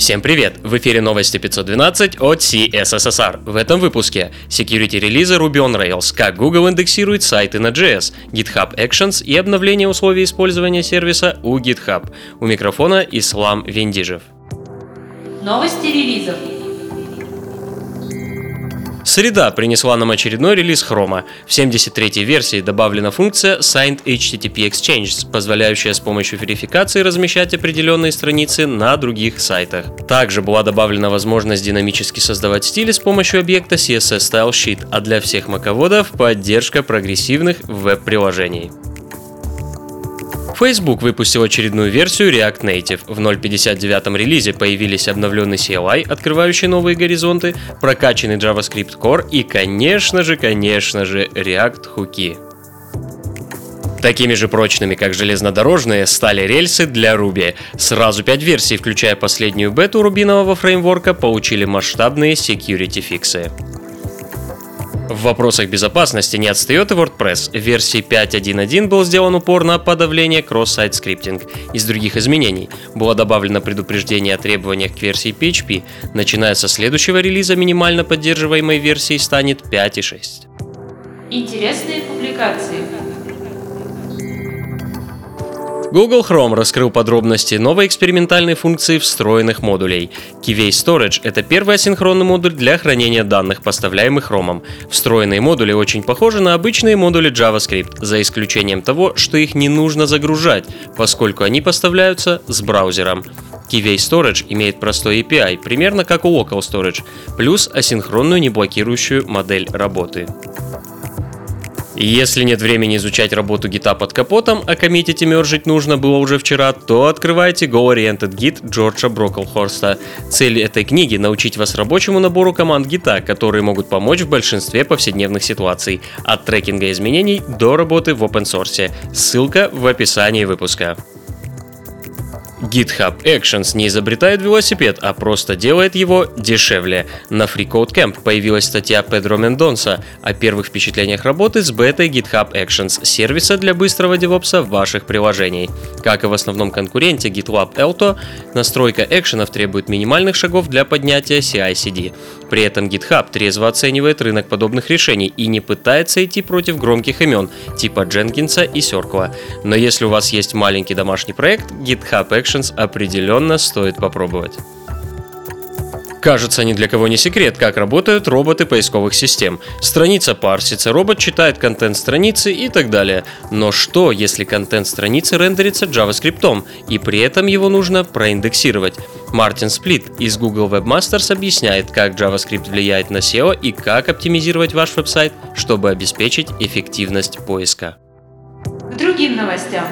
Всем привет! В эфире новости 512 от CSSR. В этом выпуске security релизы Ruby on Rails, как Google индексирует сайты на JS, GitHub Actions и обновление условий использования сервиса у GitHub. У микрофона Ислам Вендижев. Новости релизов. Среда принесла нам очередной релиз Chrome. В 73-й версии добавлена функция Signed HTTP Exchange, позволяющая с помощью верификации размещать определенные страницы на других сайтах. Также была добавлена возможность динамически создавать стили с помощью объекта CSS Style Sheet, а для всех маководов поддержка прогрессивных веб-приложений. Facebook выпустил очередную версию React Native. В 0.59 релизе появились обновленный CLI, открывающий новые горизонты, прокачанный JavaScript Core и, конечно же, конечно же, React хуки. Такими же прочными, как железнодорожные, стали рельсы для Ruby. Сразу 5 версий, включая последнюю бету рубинового фреймворка, получили масштабные security фиксы. В вопросах безопасности не отстает и WordPress. В версии 5.1.1 был сделан упор на подавление кросс-сайт скриптинг. Из других изменений было добавлено предупреждение о требованиях к версии PHP. Начиная со следующего релиза минимально поддерживаемой версии станет 5.6. Интересные публикации. Google Chrome раскрыл подробности новой экспериментальной функции встроенных модулей. Keyway Storage — это первый асинхронный модуль для хранения данных, поставляемых Chrome. Встроенные модули очень похожи на обычные модули JavaScript, за исключением того, что их не нужно загружать, поскольку они поставляются с браузером. Keyway Storage имеет простой API, примерно как у Local Storage, плюс асинхронную неблокирующую модель работы. Если нет времени изучать работу гита под капотом, а коммитить и мержить нужно было уже вчера, то открывайте Go-Oriented Git Джорджа Броклхорста. Цель этой книги — научить вас рабочему набору команд гита, которые могут помочь в большинстве повседневных ситуаций, от трекинга изменений до работы в open source. Ссылка в описании выпуска. GitHub Actions не изобретает велосипед, а просто делает его дешевле. На FreeCodeCamp появилась статья Педро Мендонса о первых впечатлениях работы с бетой GitHub Actions, сервиса для быстрого девопса ваших приложений. Как и в основном конкуренте GitLab Alto, настройка экшенов требует минимальных шагов для поднятия CI-CD. При этом GitHub трезво оценивает рынок подобных решений и не пытается идти против громких имен, типа Дженкинса и Серкла. Но если у вас есть маленький домашний проект, GitHub Actions определенно стоит попробовать. Кажется, ни для кого не секрет, как работают роботы поисковых систем. Страница парсится, робот читает контент страницы и так далее. Но что, если контент страницы рендерится JavaScript, и при этом его нужно проиндексировать? Мартин Сплит из Google Webmasters объясняет, как JavaScript влияет на SEO и как оптимизировать ваш веб-сайт, чтобы обеспечить эффективность поиска. К другим новостям.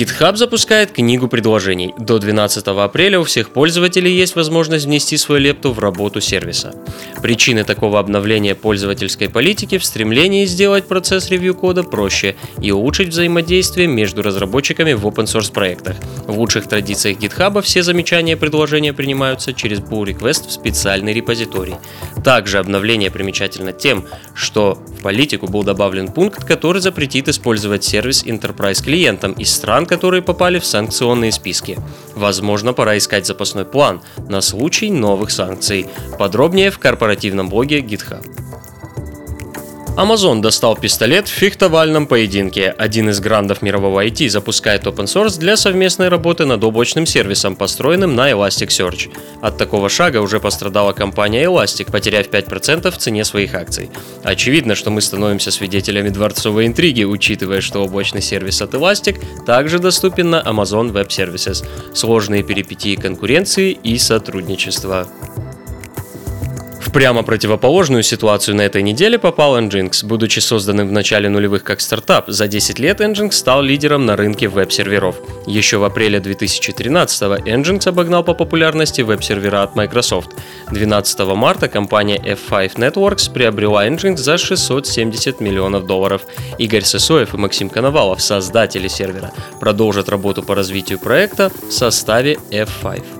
GitHub запускает книгу предложений. До 12 апреля у всех пользователей есть возможность внести свою лепту в работу сервиса. Причины такого обновления пользовательской политики в стремлении сделать процесс ревью кода проще и улучшить взаимодействие между разработчиками в open source проектах. В лучших традициях GitHub все замечания и предложения принимаются через pull request в специальный репозиторий. Также обновление примечательно тем, что в политику был добавлен пункт, который запретит использовать сервис Enterprise клиентам из стран, которые попали в санкционные списки. Возможно, пора искать запасной план на случай новых санкций. Подробнее в корпоративном блоге GitHub. Amazon достал пистолет в фехтовальном поединке. Один из грандов мирового IT запускает open source для совместной работы над облачным сервисом, построенным на Elasticsearch. От такого шага уже пострадала компания Elastic, потеряв 5% в цене своих акций. Очевидно, что мы становимся свидетелями дворцовой интриги, учитывая, что облачный сервис от Elastic также доступен на Amazon Web Services. Сложные перипетии конкуренции и сотрудничества. Прямо противоположную ситуацию на этой неделе попал Nginx. Будучи созданным в начале нулевых как стартап, за 10 лет Nginx стал лидером на рынке веб-серверов. Еще в апреле 2013-го Nginx обогнал по популярности веб-сервера от Microsoft. 12 марта компания F5 Networks приобрела Nginx за 670 миллионов долларов. Игорь Сысоев и Максим Коновалов, создатели сервера, продолжат работу по развитию проекта в составе F5.